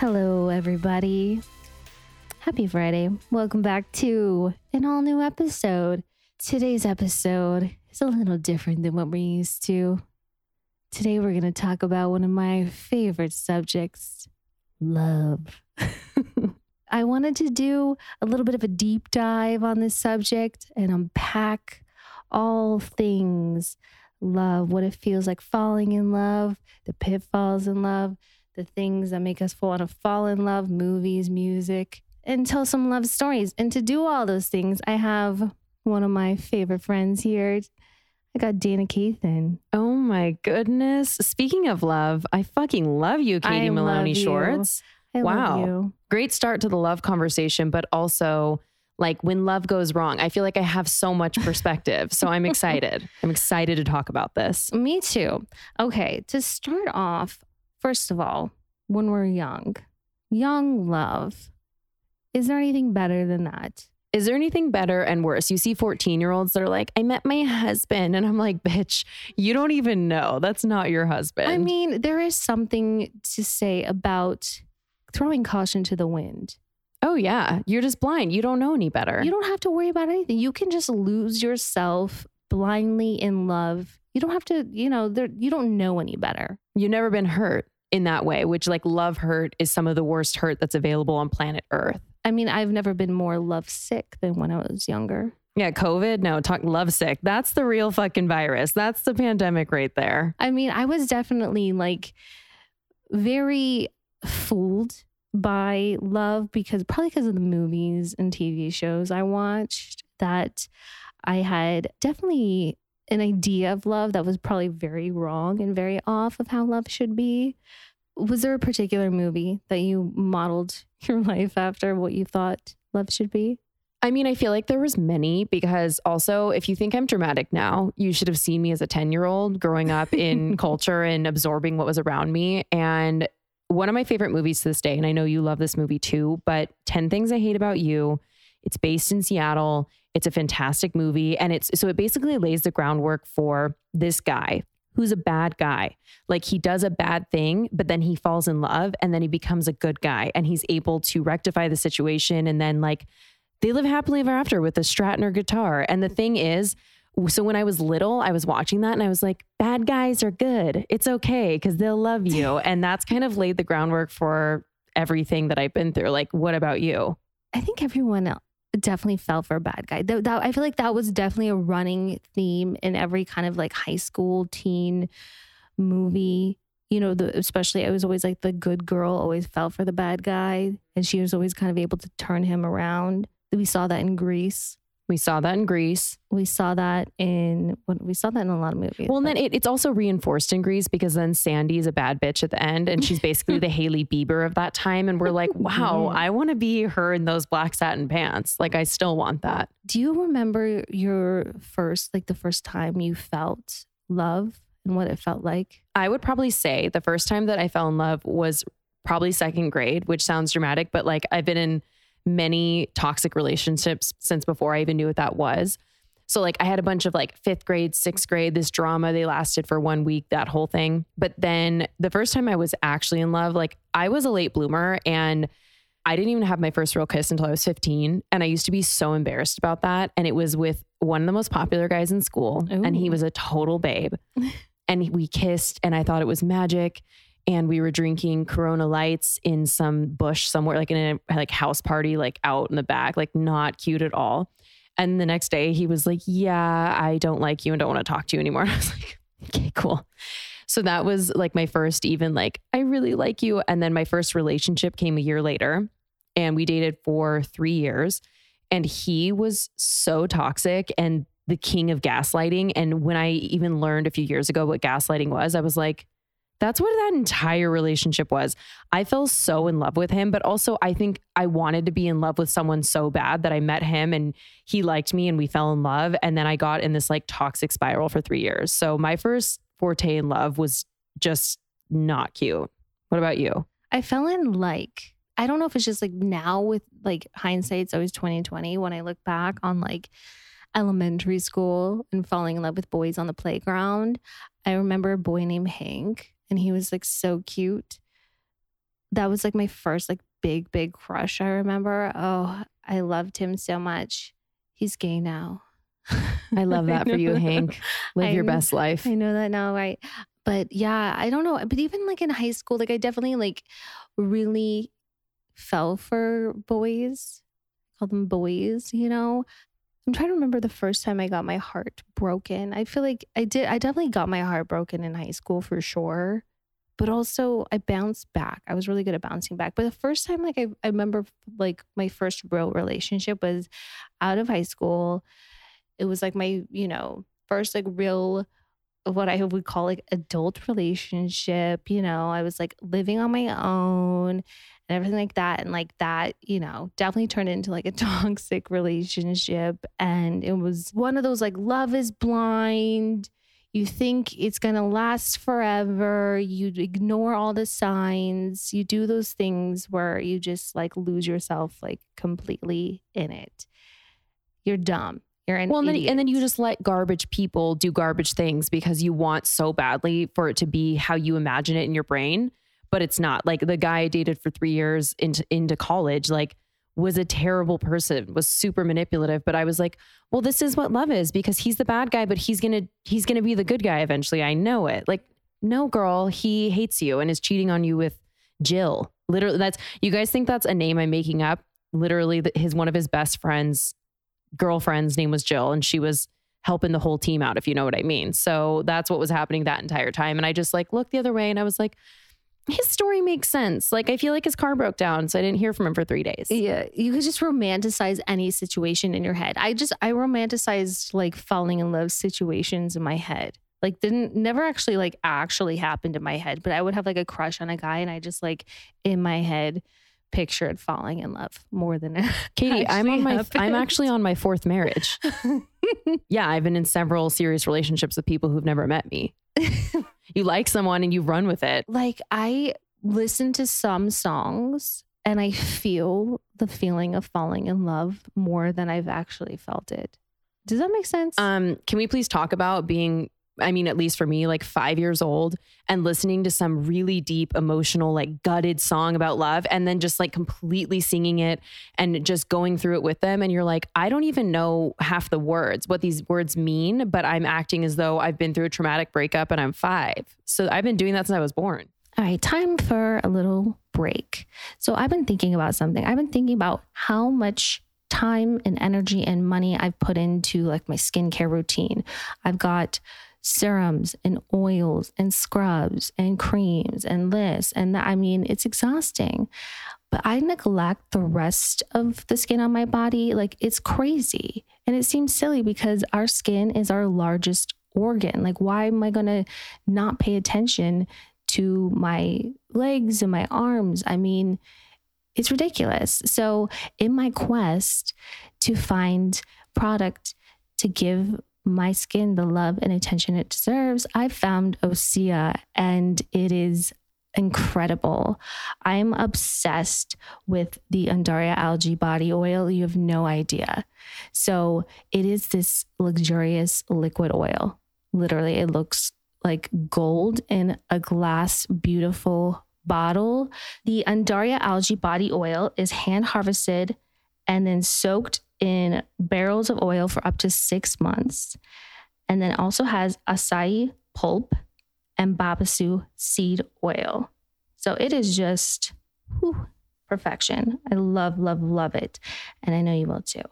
Hello, everybody. Happy Friday. Welcome back to an all new episode. Today's episode is a little different than what we're used to. Today, we're going to talk about one of my favorite subjects love. I wanted to do a little bit of a deep dive on this subject and unpack all things love, what it feels like falling in love, the pitfalls in love, the things that make us want to fall in love, movies, music, and tell some love stories. And to do all those things, I have one of my favorite friends here. I got Dayna Kathan. Oh my goodness. Speaking of love, I fucking love you, Katie I Maloney love you. Shorts. I Wow. love you. Great start to the love conversation, but also like when love goes wrong, I feel like I have so much perspective. so I'm excited. I'm excited to talk about this. Me too. Okay, to start off, first of all, when we're young, young love, is there anything better than that? Is there anything better and worse? You see 14 year olds that are like, I met my husband. And I'm like, bitch, you don't even know. That's not your husband. I mean, there is something to say about throwing caution to the wind. oh, yeah. You're just blind. You don't know any better. You don't have to worry about anything. You can just lose yourself blindly in love. You don't have to, you know, there you don't know any better. You've never been hurt in that way, which like love hurt is some of the worst hurt that's available on planet Earth. I mean, I've never been more love sick than when I was younger. Yeah, COVID, no, talk love sick. That's the real fucking virus. That's the pandemic right there. I mean, I was definitely like very fooled by love because probably because of the movies and TV shows I watched that I had definitely an idea of love that was probably very wrong and very off of how love should be. Was there a particular movie that you modeled your life after what you thought love should be? I mean, I feel like there was many because also if you think I'm dramatic now, you should have seen me as a 10-year-old growing up in culture and absorbing what was around me and one of my favorite movies to this day and I know you love this movie too, but 10 Things I Hate About You. It's based in Seattle. It's a fantastic movie and it's so it basically lays the groundwork for this guy who's a bad guy. Like he does a bad thing, but then he falls in love and then he becomes a good guy and he's able to rectify the situation and then like they live happily ever after with a Stratner guitar. And the thing is, so when I was little, I was watching that and I was like, bad guys are good. It's okay because they'll love you. And that's kind of laid the groundwork for everything that I've been through. Like, what about you? I think everyone el- definitely fell for a bad guy. That, that- I feel like that was definitely a running theme in every kind of like high school teen movie. You know, the, especially I was always like the good girl always fell for the bad guy, and she was always kind of able to turn him around. We saw that in Grease. We saw that in Grease. We saw that in we saw that in a lot of movies. Well, and then it, it's also reinforced in Grease because then Sandy's a bad bitch at the end and she's basically the Hailey Bieber of that time. And we're like, wow. I want to be her in those black satin pants. Like, I still want that. do you remember your first, like the first time you felt love and what it felt like? I would probably say the first time that I fell in love was probably second grade, which sounds dramatic, but like I've been in many toxic relationships since before I even knew what that was. So like I had a bunch of like fifth grade, sixth grade, this drama. They lasted for one week, that whole thing. But then the first time I was actually in love, like I was a late bloomer and I didn't even have my first real kiss until I was 15. And I used to be so embarrassed about that. And it was with one of the most popular guys in school. And he was a total babe. and we kissed and I thought it was magic. And we were drinking Corona Lights in some bush somewhere, like in a like house party, like out in the back, like not cute at all. And the next day he was like, Yeah, I don't like you and don't want to talk to you anymore. And I was like, Okay, cool. So that was like my first, even like, I really like you. And then my first relationship came a year later and we dated for three years. And he was so toxic. And the king of gaslighting. And when I even learned a few years ago what gaslighting was, I was like, that's what that entire relationship was. I fell so in love with him, but also I think I wanted to be in love with someone so bad that I met him and he liked me and we fell in love. And then I got in this like toxic spiral for three years. So my first forte in love was just not cute. What about you? I fell in like I don't know if it's just like now with like hindsight, it's always 2020 when I look back on like elementary school and falling in love with boys on the playground. I remember a boy named Hank and he was like so cute. That was like my first like big, big crush. I remember. Oh, I loved him so much. He's gay now. I love that for you. Hank. Live I your know- best life. I know that now, right? But yeah, I don't know. But even like in high school, like I definitely like really fell for boys. Call them boys, you know. I'm trying to remember the first time I got my heart broken. I feel like I did. I definitely got my heart broken in high school for sure. But also, I bounced back. I was really good at bouncing back. But the first time, like I, I remember, like my first real relationship was out of high school. It was like my, you know, first like real what I would call like adult relationship. You know, I was like living on my own and everything like that. And like that, you know, definitely turned into like a toxic relationship. And it was one of those like love is blind. You think it's going to last forever. You ignore all the signs. You do those things where you just like lose yourself like completely in it. You're dumb. You're an Well, and then, and then you just let garbage people do garbage things because you want so badly for it to be how you imagine it in your brain, but it's not. Like the guy I dated for three years into into college, like was a terrible person, was super manipulative. But I was like, well, this is what love is because he's the bad guy, but he's gonna he's gonna be the good guy eventually. I know it. Like, no, girl, he hates you and is cheating on you with Jill. Literally, that's you guys think that's a name I'm making up. Literally, his one of his best friends girlfriend's name was Jill and she was helping the whole team out, if you know what I mean. So that's what was happening that entire time. And I just like looked the other way and I was like, his story makes sense. Like I feel like his car broke down, so I didn't hear from him for three days. Yeah, you could just romanticize any situation in your head. I just I romanticized like falling in love situations in my head. Like didn't never actually like actually happened in my head, but I would have like a crush on a guy and I just like in my head pictured falling in love more than Katie, I'm on my I'm actually on my fourth marriage. yeah, I've been in several serious relationships with people who've never met me. You like someone and you run with it. like I listen to some songs and I feel the feeling of falling in love more than I've actually felt it. Does that make sense? Um, can we please talk about being, I mean, at least for me, like five years old and listening to some really deep, emotional, like gutted song about love and then just like completely singing it and just going through it with them. And you're like, I don't even know half the words, what these words mean, but I'm acting as though I've been through a traumatic breakup and I'm five. So I've been doing that since I was born. All right, time for a little break. So I've been thinking about something. I've been thinking about how much time and energy and money I've put into like my skincare routine. I've got serums and oils and scrubs and creams and this and that. I mean, it's exhausting. But I neglect the rest of the skin on my body. Like it's crazy. And it seems silly because our skin is our largest organ. Like, why am I going to not pay attention to my legs and my arms. I mean, it's ridiculous. So, in my quest to find product to give my skin the love and attention it deserves, I found Osea and it is incredible. I'm obsessed with the Undaria algae body oil. You have no idea. So, it is this luxurious liquid oil. Literally, it looks like gold in a glass, beautiful bottle. The Undaria algae body oil is hand harvested and then soaked in barrels of oil for up to six months. And then also has acai pulp and babassu seed oil. So it is just whew, perfection. I love, love, love it. And I know you will too.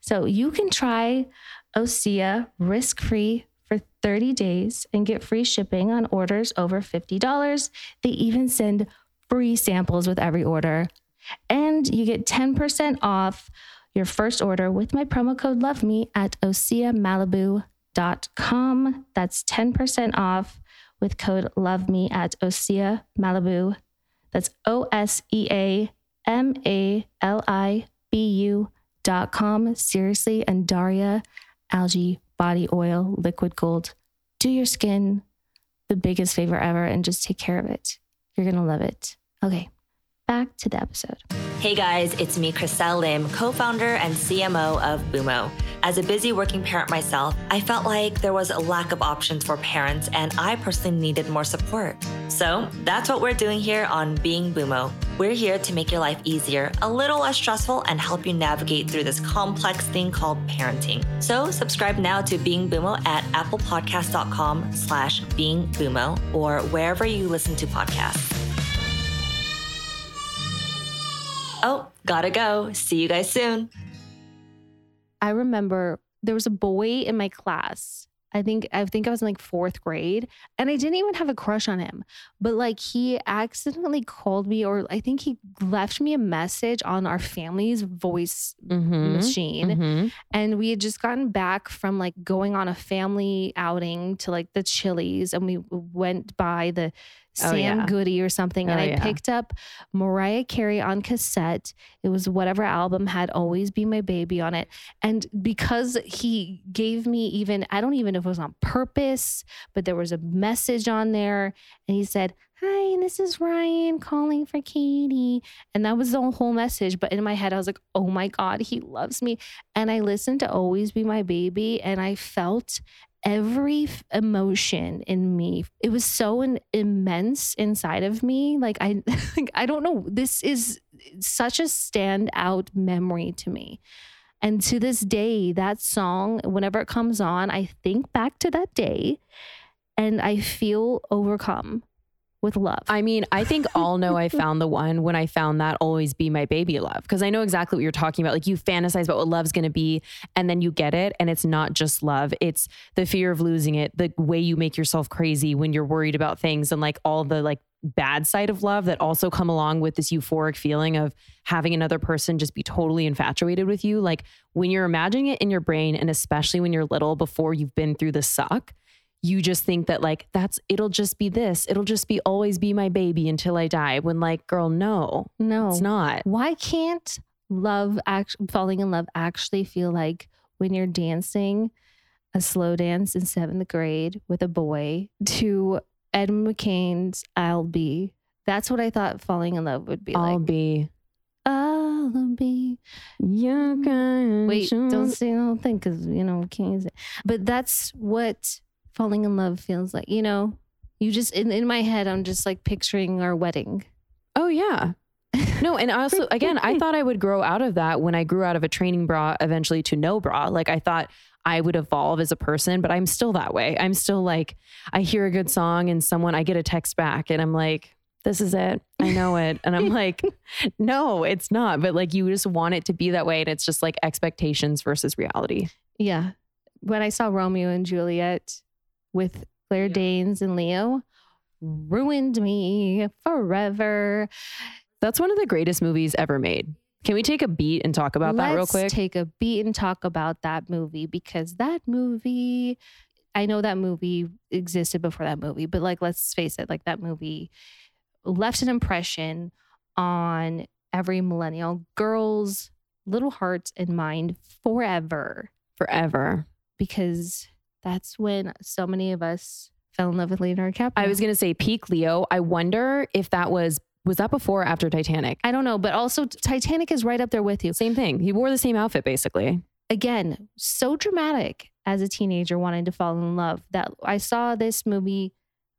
So you can try Osea risk free for 30 days and get free shipping on orders over $50. They even send free samples with every order. And you get 10% off your first order with my promo code LOVEME at oseamalibu.com. That's 10% off with code LOVEME at Osea Malibu. That's O S E A M A L I B U dot com. Seriously, Undaria Algae Body Oil Liquid Gold. Do your skin the biggest favor ever and just take care of it. You're going to love it. Okay, back to the episode. Hey guys, it's me, Chriselle Lim, co founder and CMO of Boomo. As a busy working parent myself, I felt like there was a lack of options for parents and I personally needed more support. So that's what we're doing here on Being Boomo. We're here to make your life easier, a little less stressful, and help you navigate through this complex thing called parenting. So subscribe now to Being Boomo at applepodcast.com slash Being Boomo or wherever you listen to podcasts. Oh, gotta go. See you guys soon. I remember there was a boy in my class. I think I think I was in like fourth grade, and I didn't even have a crush on him. But like he accidentally called me, or I think he left me a message on our family's voice Mhm. machine. Mhm. And we had just gotten back from like going on a family outing to like the Chili's, and we went by the Oh, Sam yeah. Goody or something. and Oh, I yeah. picked up Mariah Carey on cassette. It was whatever album had Always Be My Baby on it. And because he gave me even, I don't even know if it was on purpose, but there was a message on there. And he said, Hi, this is Ryan calling for Katie. And that was the whole message. But in my head, I was like, oh my God, he loves me. And I listened to Always Be My Baby and I felt every emotion in me. It was so an immense inside of me. Like I like, I don't know. This is such a standout memory to me. And to this day, that song, whenever it comes on, I think back to that day and I feel overcome with love. I mean, I think all know I found the one when I found that always be my baby love. Cause I know exactly what you're talking about. Like you fantasize about what love's gonna be, and then you get it, and it's not just love. It's the fear of losing it, the way you make yourself crazy when you're worried about things, and like all the like bad side of love that also come along with this euphoric feeling of having another person just be totally infatuated with you. Like when you're imagining it in your brain, and especially when you're little before you've been through the suck, you just think that like that's it'll just be this it'll just be always be my baby until i die when like girl no no. it's not Why can't love act- falling in love actually feel like when you're dancing a slow dance in seventh grade with a boy to Ed McCain's I'll Be? That's what I thought falling in love would be i'll like. be I'll be. your Wait, don't say the whole thing because, you know, we can't use it. But that's what falling in love feels like. You know, you just, in, in my head, I'm just like picturing our wedding. oh yeah no and I also again i thought i would grow out of that when i grew out of a training bra eventually to no bra like i thought i would evolve as a person but i'm still that way i'm still like i hear a good song and someone i get a text back and i'm like this is it i know it and i'm like no it's not but like you just want it to be that way and it's just like expectations versus reality Yeah. When I saw Romeo and Juliet with Claire Danes and Leo, ruined me forever. That's one of the greatest movies ever made. Can we take a beat and talk about that real Let's quick? take a beat and talk about that movie because that movie, I know that movie existed before that movie, but like, let's face it, like that movie left an impression on every millennial girl's little heart and mind forever Forever. because that's when so many of us fell in love with Leonardo DiCaprio. I was going to say peak Leo. I wonder if that was was that before or after Titanic? I don't know, but also Titanic is right up there with you. Same thing. He wore the same outfit basically. Again, so dramatic as a teenager wanting to fall in love that I saw this movie,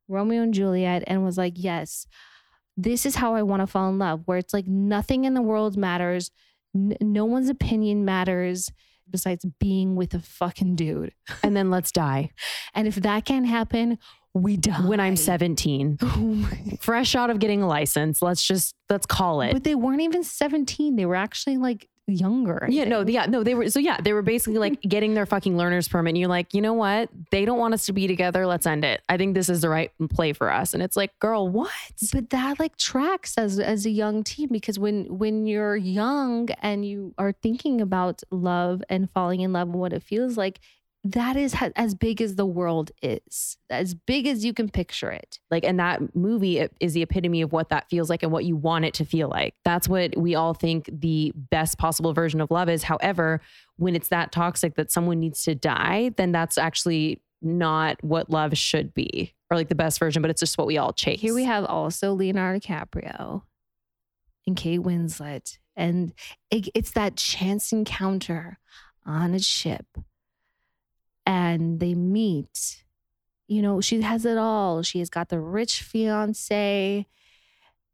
Romeo and Juliet, and was like, yes, this is how I want to fall in love, where it's like nothing in the world matters, N- no one's opinion matters besides being with a fucking dude. And then let's die. And if that can't happen, we die. When I'm 17. Oh Fresh out of getting a license. Let's just let's call it. But they weren't even 17. They were actually like younger. I Yeah, no, yeah, no, they were so yeah, they were basically like getting their fucking learner's permit. And you're like, you know what? They don't want us to be together. Let's end it. I think this is the right play for us. And it's like, girl, what? but that like tracks as as a young teen because when when you're young and you are thinking about love and falling in love and what it feels like that is ha- as big as the world is as big as you can picture it Like, and that movie is the epitome of what that feels like and what you want it to feel like. That's what we all think the best possible version of love is. However, when it's that toxic that someone needs to die, then that's actually not what love should be or like the best version, but it's just what we all chase. here we have also leonardo dicaprio and kate winslet and it, it's that chance encounter on a ship and they meet. You know she has it all. She has got the rich fiance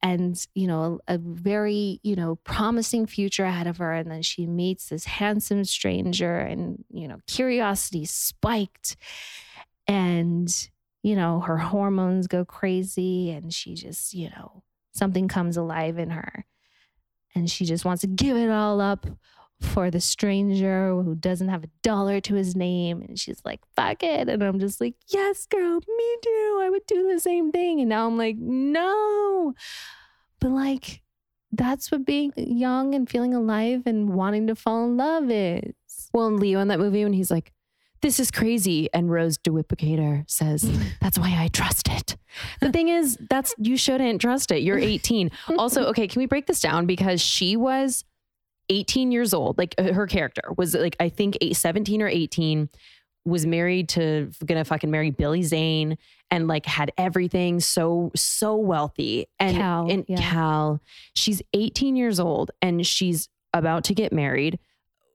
and you know a, a very you know promising future ahead of her. And then she meets this handsome stranger and you know curiosity spiked. And you know her hormones go crazy and she just you know something comes alive in her. And she just wants to give it all up for the stranger who doesn't have a dollar to his name. And she's like fuck it. And i'm just like yes girl me too. I would do the same thing. And now i'm like no. But like that's what being young and feeling alive and wanting to fall in love is. Well, and Leo in that movie when he's like, "This is crazy," and Rose DeWitt Bukater says, "That's why I trust it." The thing is, that's you shouldn't trust it. You're 18. also, okay, can we break this down? Because she was 18 years old. Like uh, her character was like I think eight, 17 or 18 was married to gonna fucking marry Billy Zane and like had everything so so wealthy and Cal, and yeah. Cal she's 18 years old and she's about to get married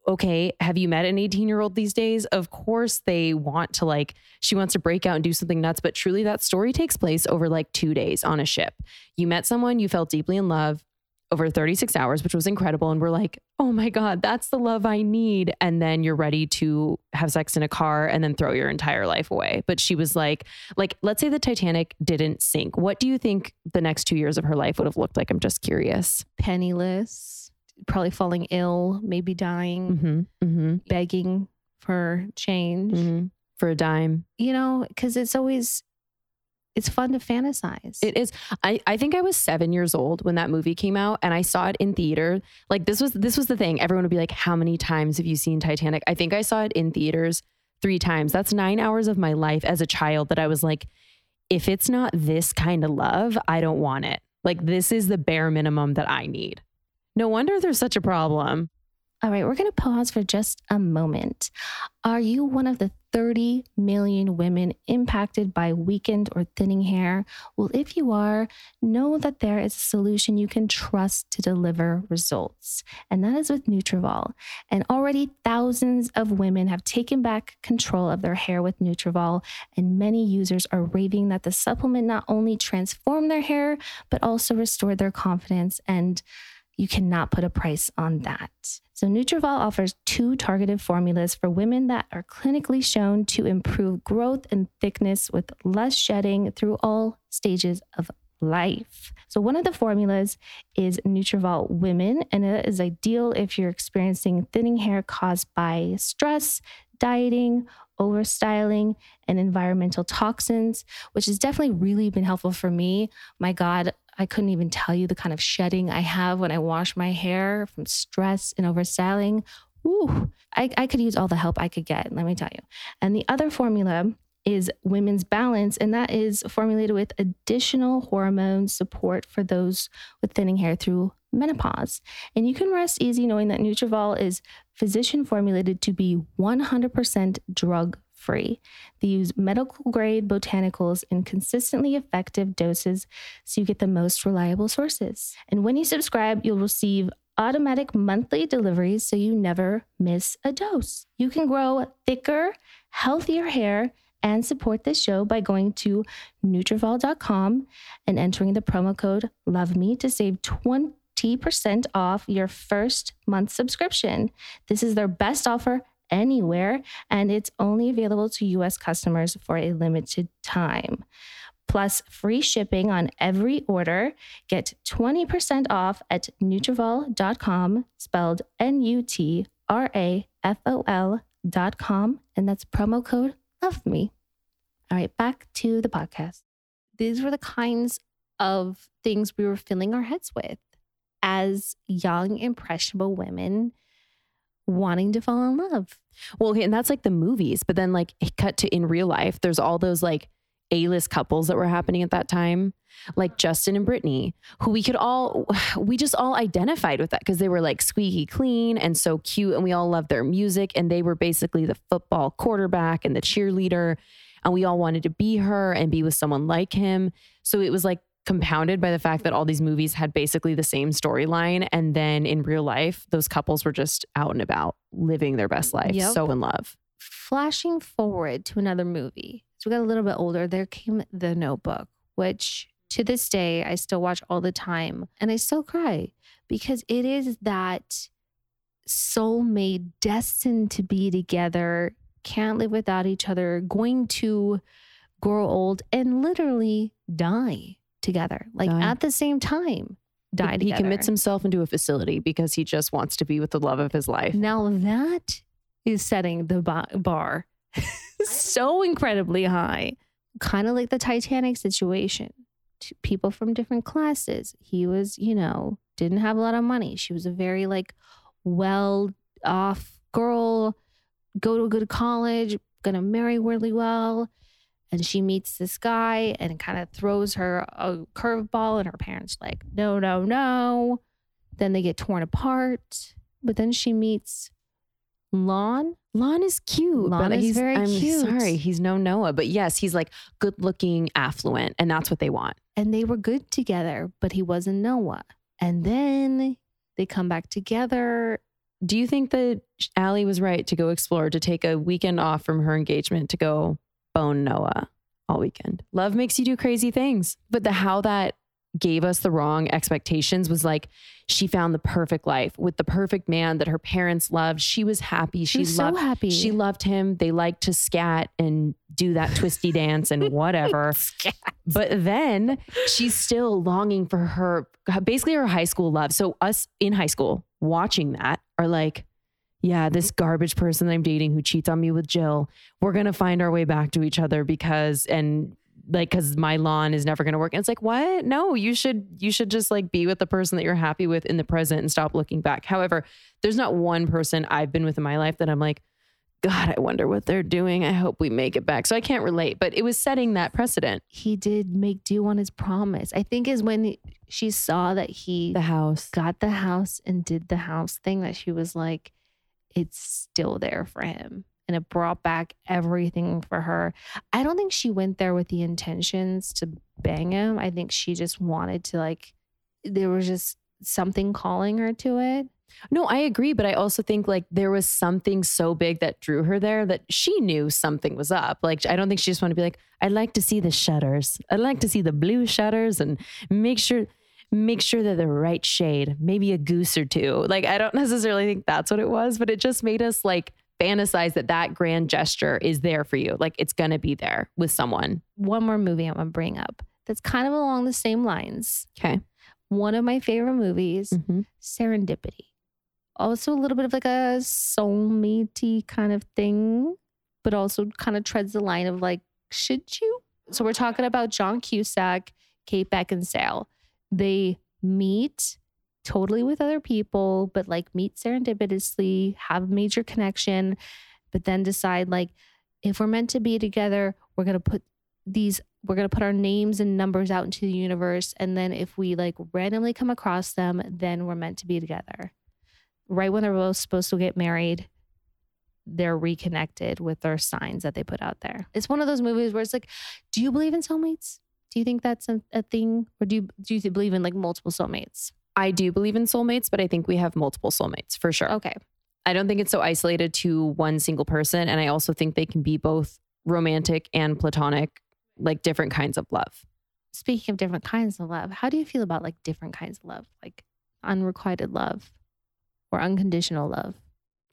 okay have you met an 18 year old these days of course they want to like she wants to break out and do something nuts but truly that story takes place over like 2 days on a ship you met someone you felt deeply in love over 36 hours, which was incredible. And we're like, oh my God, that's the love I need. And then you're ready to have sex in a car and then throw your entire life away. But she was like, like, let's say the Titanic didn't sink. What do you think the next two years of her life would have looked like? I'm just curious. penniless probably falling ill maybe dying Mm-hmm. Mm-hmm. begging for change Mm-hmm. For a dime. you know because it's always it's fun to fantasize It is. I, I think I was seven years old when that movie came out and I saw it in theater. Like this was this was the thing. Everyone would be like, How many times have you seen Titanic? I think I saw it in theaters three times. That's nine hours of my life as a child that I was like, if it's not this kind of love, I don't want it. Like this is the bare minimum that I need. No wonder there's such a problem. All right, we're going to pause for just a moment. Are you one of the 30 million women impacted by weakened or thinning hair? Well, if you are, know that there is a solution you can trust to deliver results, and that is with Nutrafol. And already thousands of women have taken back control of their hair with Nutrafol, and many users are raving that the supplement not only transformed their hair, but also restored their confidence and you cannot put a price on that. So Nutrafol offers two targeted formulas for women that are clinically shown to improve growth and thickness with less shedding through all stages of life. So one of the formulas is Nutrafol Women, and it is ideal if you're experiencing thinning hair caused by stress, dieting, overstyling, and environmental toxins, which has definitely really been helpful for me. My God, I couldn't even tell you the kind of shedding I have when I wash my hair from stress and overstyling. Ooh, I, I could use all the help I could get, let me tell you. And the other formula is Women's Balance, and that is formulated with additional hormone support for those with thinning hair through menopause. And you can rest easy knowing that Nutrafol is physician formulated to be 100% drug free. They use medical grade botanicals in consistently effective doses so you get the most reliable sources. And when you subscribe, you'll receive automatic monthly deliveries so you never miss a dose. You can grow thicker, healthier hair and support this show by going to Nutrafol.com and entering the promo code LOVEME to save 20% off your first month subscription. This is their best offer anywhere, and it's only available to US customers for a limited time. plus free shipping on every order. Get 20% off at Nutrafol.com, spelled N-U-T-R-A-F-O-L dot com, and that's promo code LOVE ME. All right, back to the podcast. These were the kinds of things we were filling our heads with as young, impressionable women wanting to fall in love. Well, and that's like the movies, but then like cut to in real life, there's all those like A-list couples that were happening at that time, like Justin and Britney, who we could all we just all identified with that because they were like squeaky clean and so cute and we all loved their music and they were basically the football quarterback and the cheerleader and we all wanted to be her and be with someone like him. So it was like compounded by the fact that all these movies had basically the same storyline. And then in real life, those couples were just out and about living their best life, Yep. so in love. Flashing forward to another movie. So we got a little bit older. There came The Notebook, which to this day I still watch all the time and I still cry because it is that soulmate destined to be together, can't live without each other, going to grow old and literally die together, like Die. at the same time. Die he together. commits himself into a facility because he just wants to be with the love of his life. Now that is setting the bar so incredibly high, kind of like the Titanic situation. People from different classes. He was, you know, didn't have a lot of money. She was a very like well off girl, go to a good college, gonna marry really well. And she meets this guy and kind of throws her a curveball, and her parents like, no, no, no. Then they get torn apart. But then she meets Lon. Lon is cute. Lon but is he's, very I'm cute. sorry, he's no Noah. But yes, he's like good looking, affluent, and that's what they want. and they were good together, but he wasn't Noah. And then they come back together. Do you think that Allie was right to go explore, to take a weekend off from her engagement to go bone Noah all weekend? Love makes you do crazy things. But the how that gave us the wrong expectations was like she found the perfect life with the perfect man that her parents loved. She was happy. She, was loved so happy. She loved him. They liked to scat and do that twisty dance and whatever. But then she's still longing for her, basically her high school love. So, us in high school watching that are like, yeah, this garbage person I'm dating who cheats on me with Jill, we're going to find our way back to each other because, and like, cause my Lon is never going to work. And it's like, what? No, you should, you should just like be with the person that you're happy with in the present and stop looking back. However, there's not one person I've been with in my life that I'm like, God, I wonder what they're doing. I hope we make it back. So I can't relate, but it was setting that precedent. he did make do on his promise. I think is when she saw that he The house. got the house and did the house thing that she was like, it's still there for him. And it brought back everything for her. I don't think she went there with the intentions to bang him. I think she just wanted to, like, there was just something calling her to it. No, I agree, but I also think like there was something so big that drew her there that she knew something was up. Like I don't think she just wanted to be like, I'd like to see the shutters. I'd like to see the blue shutters and make sure make sure they're the right shade, maybe a goose or two. Like I don't necessarily think that's what it was, but it just made us like fantasize that that grand gesture is there for you. Like it's going to be there with someone. One more movie I'm going to bring up that's kind of along the same lines. Okay. One of my favorite movies, Mhm. Serendipity. Also, a little bit of like a soulmatey kind of thing, but also kind of treads the line of like, should you? So we're talking about John Cusack, Kate Beckinsale. They meet totally with other people, but like meet serendipitously, have a major connection, but then decide like, if we're meant to be together, we're gonna put these we're going to put our names and numbers out into the universe and then if we like randomly come across them then we're meant to be together. Right when they're both supposed to get married they're reconnected with their signs that they put out there. It's one of those movies where it's like do you believe in soulmates do you think that's a, a thing or do you do you believe in like multiple soulmates I do believe in soulmates, but I think we have multiple soulmates for sure. okay I don't think it's so isolated to one single person. And I also think they can be both romantic and platonic, like different kinds of love. speaking of different kinds of love how do you feel about like different kinds of love like unrequited love or unconditional love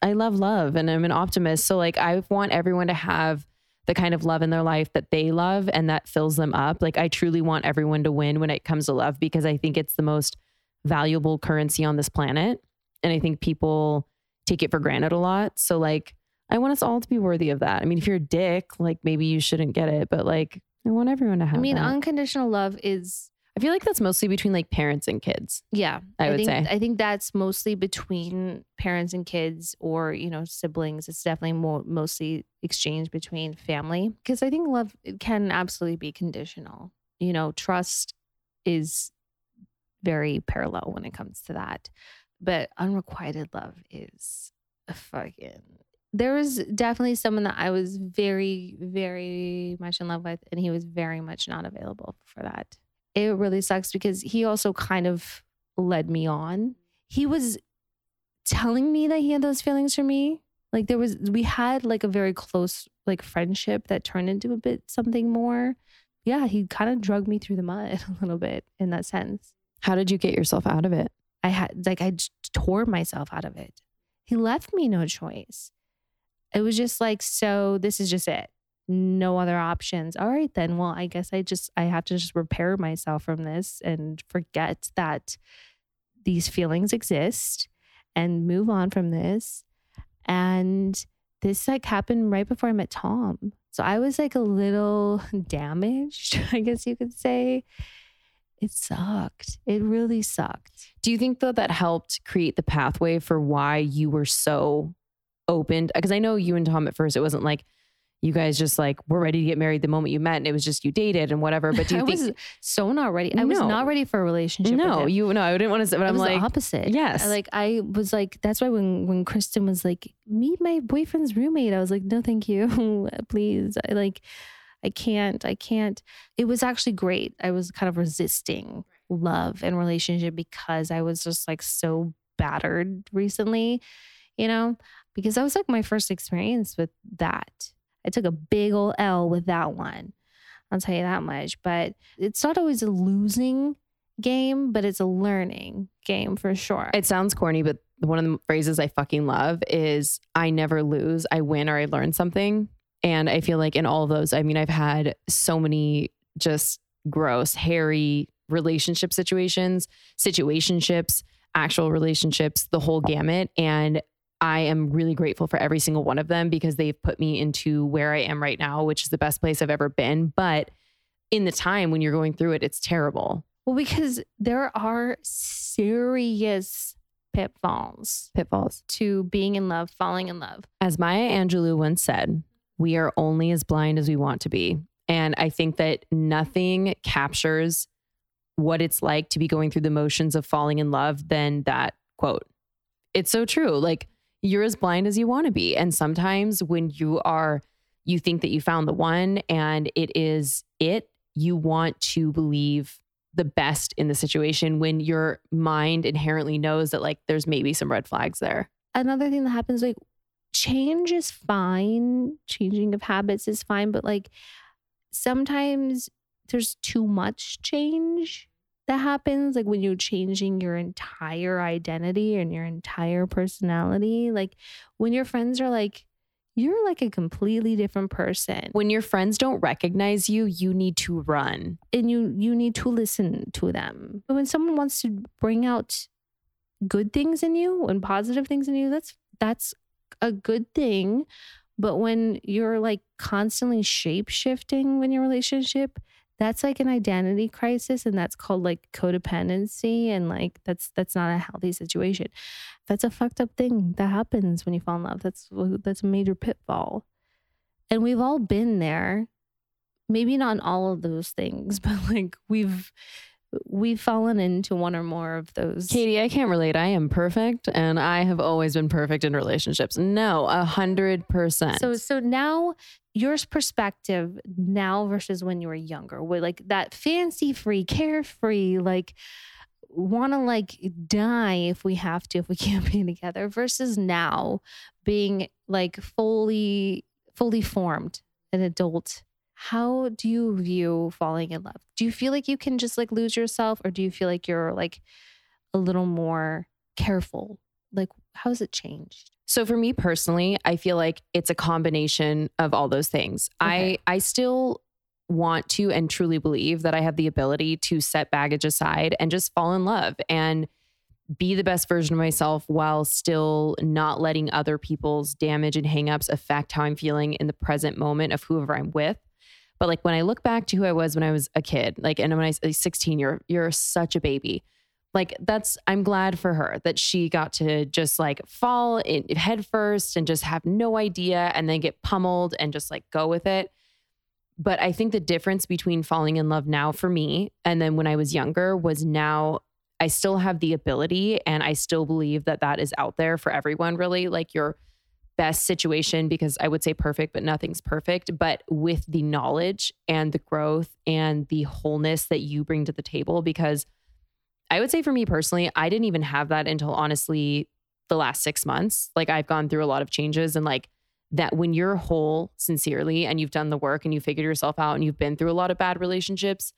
I love love and I'm an optimist. So, like, I want everyone to have the kind of love in their life that they love and that fills them up. Like I truly want everyone to win when it comes to love because I think it's the most valuable currency on this planet. And I think people take it for granted a lot. So like I want us all to be worthy of that. I mean, if you're a dick, like maybe you shouldn't get it, but like I want everyone to have I mean, that. unconditional love is I feel like that's mostly between like parents and kids. yeah. I would think say. I think that's mostly between parents and kids, or you know, siblings. It's definitely more mostly exchange between family because I think love can absolutely be conditional. You know, trust is very parallel when it comes to that, but unrequited love is a fucking. There was definitely someone that I was very, very much in love with, and he was very much not available for that. It really sucks because he also kind of led me on. He was telling me that he had those feelings for me. Like there was, we had like a very close like friendship that turned into a bit something more. Yeah, he kind of drug me through the mud a little bit in that sense. How did you get yourself out of it? I had like I tore myself out of it. He left me no choice. It was just like, so this is just it. No other options. All right then. Well, I guess I just I have to just repair myself from this and forget that these feelings exist and move on from this. And this like happened right before I met Tom. So I was like a little damaged, I guess you could say. It sucked. It really sucked. Do you think though that helped create the pathway for why you were so open? Because I know you and Tom at first, it wasn't like you guys just like were ready to get married the moment you met, and it was just you dated and whatever. But do you I think? was so not ready. I was No. not ready for a relationship. with no, him. you no. I didn't want to say, but I I'm was like, the opposite. yes. I, like I was like that's why when when Kristen was like meet my boyfriend's roommate, I was like no thank you, please. I like I can't. I can't. It was actually great. I was kind of resisting love and relationship because I was just like so battered recently, you know, because that was like my first experience with that. I took a big old L with that one. I'll tell you that much. But it's not always a losing game, but it's a learning game for sure. it sounds corny, but one of the phrases I fucking love is I never lose, I win or I learn something. And I feel like in all of those, I mean, I've had so many just gross, hairy relationship situations, situationships, actual relationships, the whole gamut. And I am really grateful for every single one of them because they've put me into where I am right now, which is the best place I've ever been. But in the time when you're going through it, it's terrible. well, because there are serious pitfalls Pitfalls. to being in love, falling in love. As Maya Angelou once said, we are only as blind as we want to be. And I think that nothing captures what it's like to be going through the motions of falling in love than that quote. It's so true. Like you're as blind as you want to be. And sometimes when you are, you think that you found the one and it is it, you want to believe the best in the situation when your mind inherently knows that like there's maybe some red flags there. Another thing that happens, like change is fine, changing of habits is fine, but like sometimes there's too much change that happens like when you're changing your entire identity and your entire personality like when your friends are like you're like a completely different person. When your friends don't recognize you, you need to run. and you you need to listen to them. But when someone wants to bring out good things in you and positive things in you that's that's a good thing. But when you're like constantly shape shifting in your relationship that's like an identity crisis and that's called like codependency and like that's that's not a healthy situation. That's a fucked up thing that happens when you fall in love. That's that's a major pitfall. And we've all been there. Maybe not all of those things but like we've we've fallen into one or more of those Katie, I can't relate. I am perfect and I have always been perfect in relationships. No, a hundred percent. So so now your perspective now versus when you were younger, with like that fancy free, carefree, like want to like die if we have to, if we can't be together, versus now being like fully fully formed an adult. How do you view falling in love? Do you feel like you can just like lose yourself, or do you feel like you're like a little more careful? Like, how has it changed? So for me personally, I feel like it's a combination of all those things. Okay. I I still want to and truly believe that I have the ability to set baggage aside and just fall in love and be the best version of myself while still not letting other people's damage and hangups affect how I'm feeling in the present moment of whoever I'm with. But like when I look back to who I was when I was a kid, like and when I was 16, you're you're such a baby. Like that's I'm glad for her that she got to just like fall in head first and just have no idea and then get pummeled and just like go with it. But I think the difference between falling in love now for me and then when I was younger was now I still have the ability and I still believe that that is out there for everyone, really. Like your best situation, because I would say perfect, but nothing's perfect. But with the knowledge and the growth and the wholeness that you bring to the table, because I would say for me personally, I didn't even have that until honestly the last six months. Like I've gone through a lot of changes and like that when you're whole sincerely and you've done the work and you figured yourself out and you've been through a lot of bad relationships,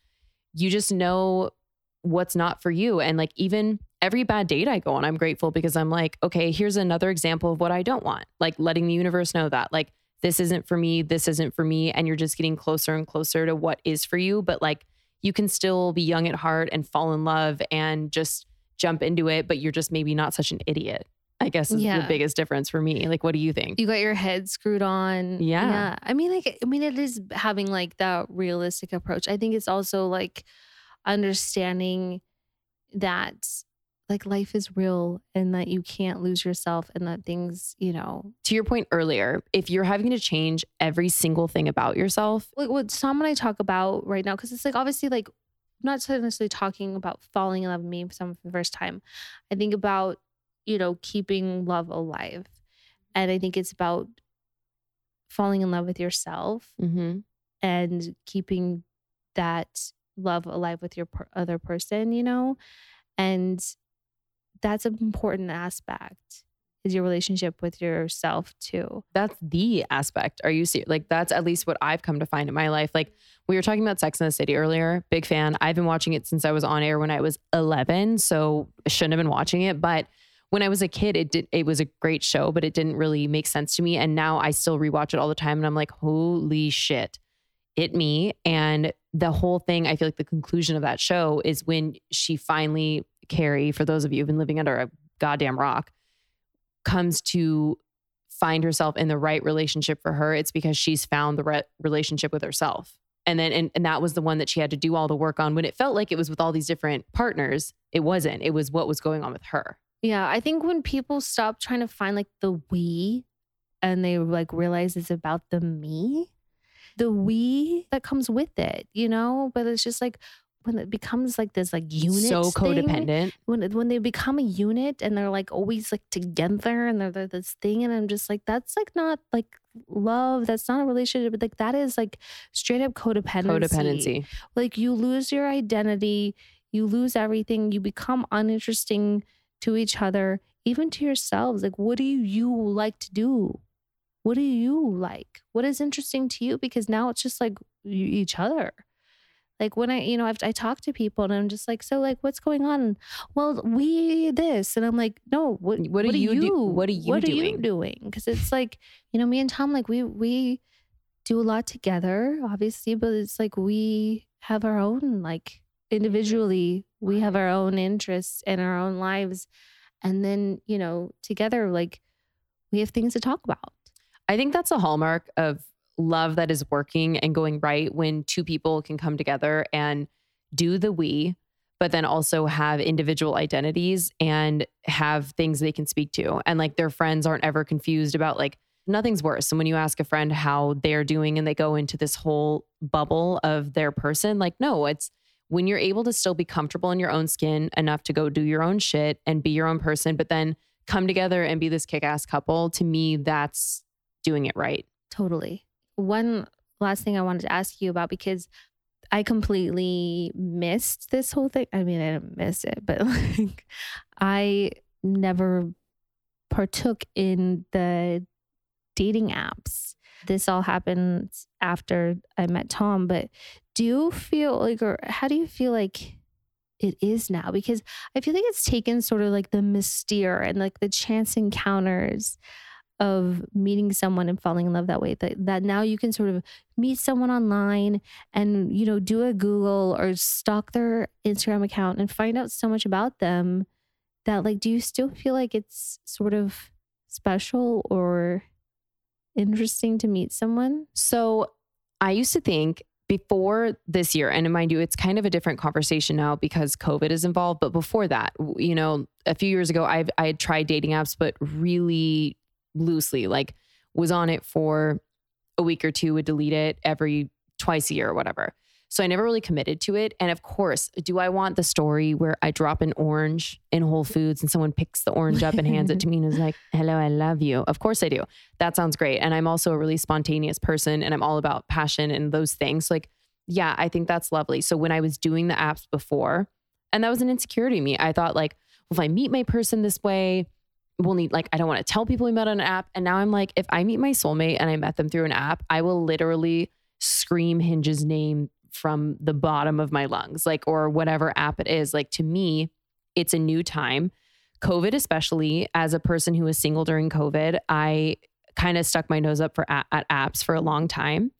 you just know what's not for you. And like even every bad date I go on, I'm grateful because I'm like, okay, here's another example of what I don't want. Like letting the universe know that like this isn't for me, this isn't for me. And you're just getting closer and closer to what is for you. But like you can still be young at heart and fall in love and just jump into it, but you're just maybe not such an idiot. I guess is Yeah. the biggest difference for me. Like, what do you think? You got your head screwed on. Yeah. I mean, like, I mean, it is having like that realistic approach. I think it's also like understanding that like life is real and that you can't lose yourself and that things, you know, to your point earlier, if you're having to change every single thing about yourself, like what Sam and I talk about right now, because it's like obviously like I'm not necessarily talking about falling in love with me for some for the first time. I think about, you know, keeping love alive. And I think it's about falling in love with yourself mm-hmm. and keeping that love alive with your per- other person, you know? And that's an important aspect is your relationship with yourself too. that's the aspect. Are you serious? Like, that's at least what I've come to find in my life. Like, we were talking about Sex in the City earlier. Big fan. I've been watching it since I was on air when I was 11. So I shouldn't have been watching it. But when I was a kid, it did, it was a great show, but it didn't really make sense to me. And now I still rewatch it all the time. And I'm like, holy shit, it me. And the whole thing, I feel like the conclusion of that show is when she finally, Carrie, for those of you who've been living under a goddamn rock, comes to find herself in the right relationship for her, it's because she's found the right relationship with herself. And then, and, and that was the one that she had to do all the work on when it felt like it was with all these different partners. It wasn't, it was what was going on with her. Yeah, I think when people stop trying to find like the we and they like realize it's about the me, the we that comes with it, you know? But it's just like when it becomes like this like unit so thing, codependent. when when they become a unit and they're like always like together and they're, they're this thing and I'm just like that's like not like love that's not a relationship but like that is like straight up codependency. Codependency. like you lose your identity you lose everything you become uninteresting to each other even to yourselves. Like what do you like to do? What do you like? What is interesting to you? Because now it's just like you, each other like when i you know I've, i talk to people and i'm just like so like what's going on? Well we this and i'm like no what What are you do- what are you what are you doing? doing? Because it's like you know me and tom like we we do a lot together obviously but it's like we have our own like individually we have our own interests and our own lives and then you know together like we have things to talk about. I think that's a hallmark of love that is working and going right when two people can come together and do the we, but then also have individual identities and have things they can speak to. And like their friends aren't ever confused about like nothing's worse. And when you ask a friend how they're doing and they go into this whole bubble of their person, like, no, it's when you're able to still be comfortable in your own skin enough to go do your own shit and be your own person, but then come together and be this kick ass couple, to me, that's doing it right. Totally. One last thing I wanted to ask you about because I completely missed this whole thing. I mean, I didn't miss it, but like I never partook in the dating apps. This all happened after I met Tom, but do you feel like or how do you feel like it is now because I feel like it's taken sort of like the mystere and like the chance encounters of meeting someone and falling in love that way that, that now you can sort of meet someone online and you know do a google or stalk their instagram account and find out so much about them that like do you still feel like it's sort of special or interesting to meet someone So I used to think before this year, and mind you, it's kind of a different conversation now because COVID is involved. But before that, you know, a few years ago, I've I had tried dating apps, but really loosely, like was on it for a week or two, would delete it every twice a year or whatever. So I never really committed to it. And of course, do I want the story where I drop an orange in Whole Foods and someone picks the orange up and hands it to me and is like, hello, I love you? Of course I do. That sounds great. And I'm also a really spontaneous person and I'm all about passion and those things. Like, yeah, I think that's lovely. So when I was doing the apps before, and that was an insecurity in me, I thought, like, well, if I meet my person this way, we'll need, like, I don't want to tell people we met on an app. And now I'm like, if I meet my soulmate and I met them through an app, I will literally scream Hinge's name from the bottom of my lungs, like, or whatever app it is. Like, to me, it's a new time. COVID, especially as a person who was single during COVID, I kind of stuck my nose up for a- at apps for a long time.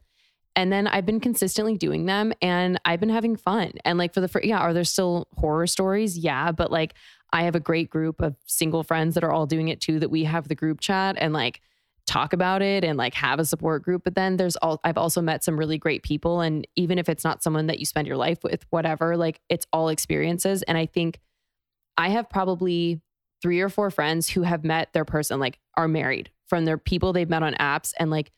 And then I've been consistently doing them and I've been having fun. And like for the first, yeah, are there still horror stories? Yeah. But like I have a great group of single friends that are all doing it too, that we have the group chat and like talk about it and like have a support group. But then there's all, I've also met some really great people. And even if it's not someone that you spend your life with, whatever, like it's all experiences. And I think I have probably three or four friends who have met their person, like are married from their people they've met on apps. And like,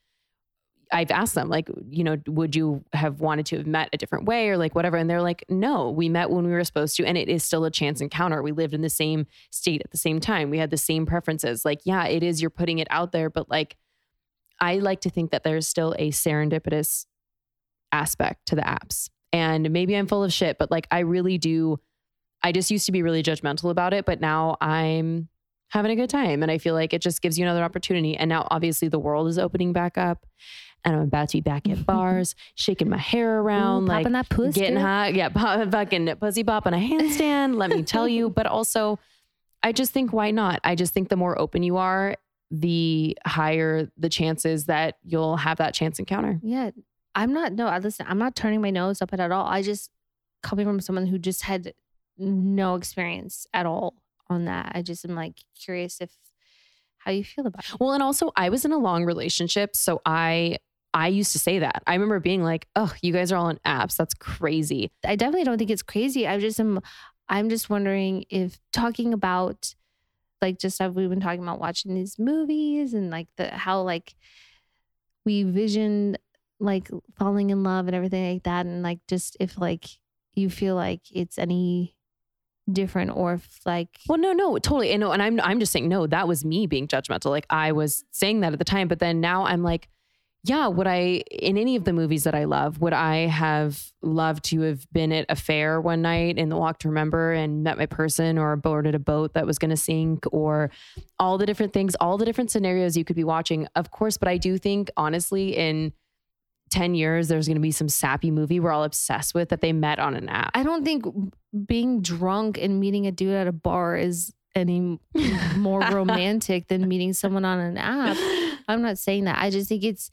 I've asked them, like, you know, would you have wanted to have met a different way or like whatever? And they're like, no, we met when we were supposed to. And it is still a chance encounter. We lived in the same state at the same time. We had the same preferences. Like, yeah, it is, you're putting it out there. But like, I like to think that there's still a serendipitous aspect to the apps. And maybe I'm full of shit, but like, I really do. I just used to be really judgmental about it, but now I'm having a good time. And I feel like it just gives you another opportunity. And now, obviously, the world is opening back up. And I'm about to be back at bars, shaking my hair around, Ooh, like popping that puss, getting hot. Yeah, pop, fucking pussy pop on a handstand. let me tell you. But also, I just think why not? I just think the more open you are, the higher the chances that you'll have that chance encounter. Yeah. I'm not, no, I listen, I'm not turning my nose up at at all. I just, coming from someone who just had no experience at all on that, I just am like curious if, how you feel about it. Well, and also I was in a long relationship, so I I used to say that. I remember being like, "Oh, you guys are all on apps. That's crazy." I definitely don't think it's crazy. I just am, I'm just wondering if talking about, like, just have we've been talking about watching these movies and like the, how like we vision like falling in love and everything like that. And like, just if like you feel like it's any different or if like, Well, no, no, totally. And no, and I'm I'm just saying no, that was me being judgmental. Like I was saying that at the time, but then now I'm like, yeah, would I in any of the movies that I love, would I have loved to have been at a fair one night in the Walk to Remember and met my person or boarded a boat that was going to sink or all the different things, all the different scenarios you could be watching, of course. But I do think honestly, in 10 years, there's going to be some sappy movie we're all obsessed with that they met on an app. I don't think being drunk and meeting a dude at a bar is any more romantic than meeting someone on an app. I'm not saying that. I just think it's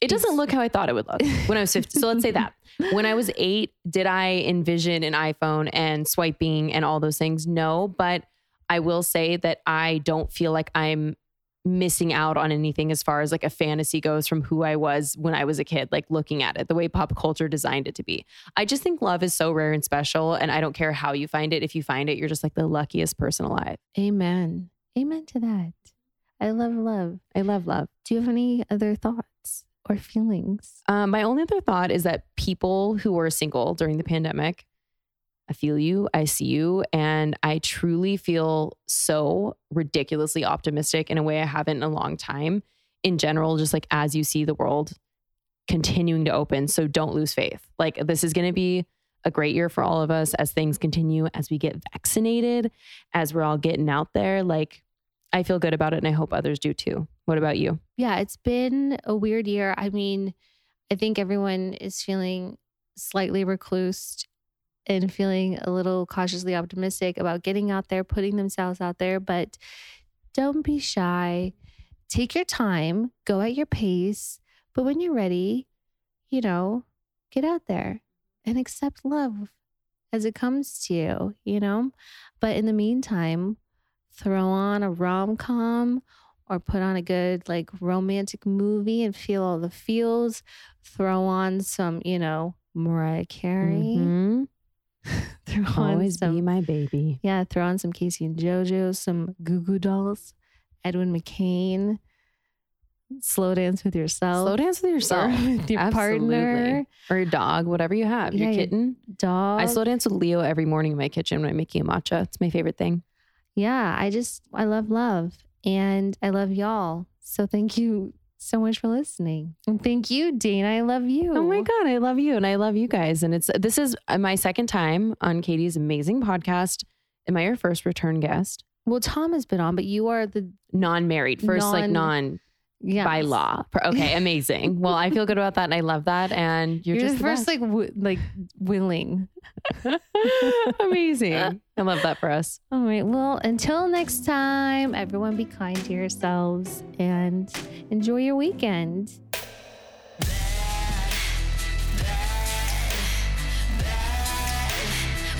It doesn't look how I thought it would look when I was 50. so let's say that. When I was eight, did I envision an iPhone and swiping and all those things? No, but I will say that I don't feel like I'm missing out on anything as far as like a fantasy goes from who I was when I was a kid, like looking at it, the way pop culture designed it to be. I just think love is so rare and special. And I don't care how you find it. If you find it, you're just like the luckiest person alive. amen. Amen to that. I love love. I love love. Do you have any other thoughts or feelings? Um, my only other thought is that people who were single during the pandemic, I feel you, I see you, and I truly feel so ridiculously optimistic in a way I haven't in a long time. In general, just like as you see the world continuing to open. So don't lose faith. Like this is going to be a great year for all of us as things continue, as we get vaccinated, as we're all getting out there. Like I feel good about it and I hope others do too. What about you? Yeah, it's been a weird year. I mean, I think everyone is feeling slightly reclused and feeling a little cautiously optimistic about getting out there, putting themselves out there. But don't be shy. Take your time, go at your pace. But when you're ready, you know, get out there and accept love as it comes to you, you know? But in the meantime, throw on a rom com or put on a good like romantic movie and feel all the feels. Throw on some, you know, Mariah Carey. Mhm. throw on Always some, be my baby. yeah, throw on some K-Ci and JoJo, some Goo Goo Dolls, Edwin McCain. Slow dance with yourself. Slow dance with yourself. with your Absolutely. partner, or your dog, whatever you have. Yeah, your your kitten. dog. I slow dance with Leo every morning in my kitchen when I'm making a matcha. It's my favorite thing. Yeah, I just I love love and I love y'all. So thank you so much for listening. And thank you, Dayna. I love you. Oh my god, I love you and I love you guys. And it's this is uh, my second time on Katie's amazing podcast. Am I your first return guest? Well, Tom has been on, but you are the Non-married, first like Non- non yeah by law. Okay, amazing. well, I feel good about that and I love that. And you're, You're, just the first like w- like willing. amazing. I love that for us. All right. Well, until next time, everyone be kind to yourselves and enjoy your weekend.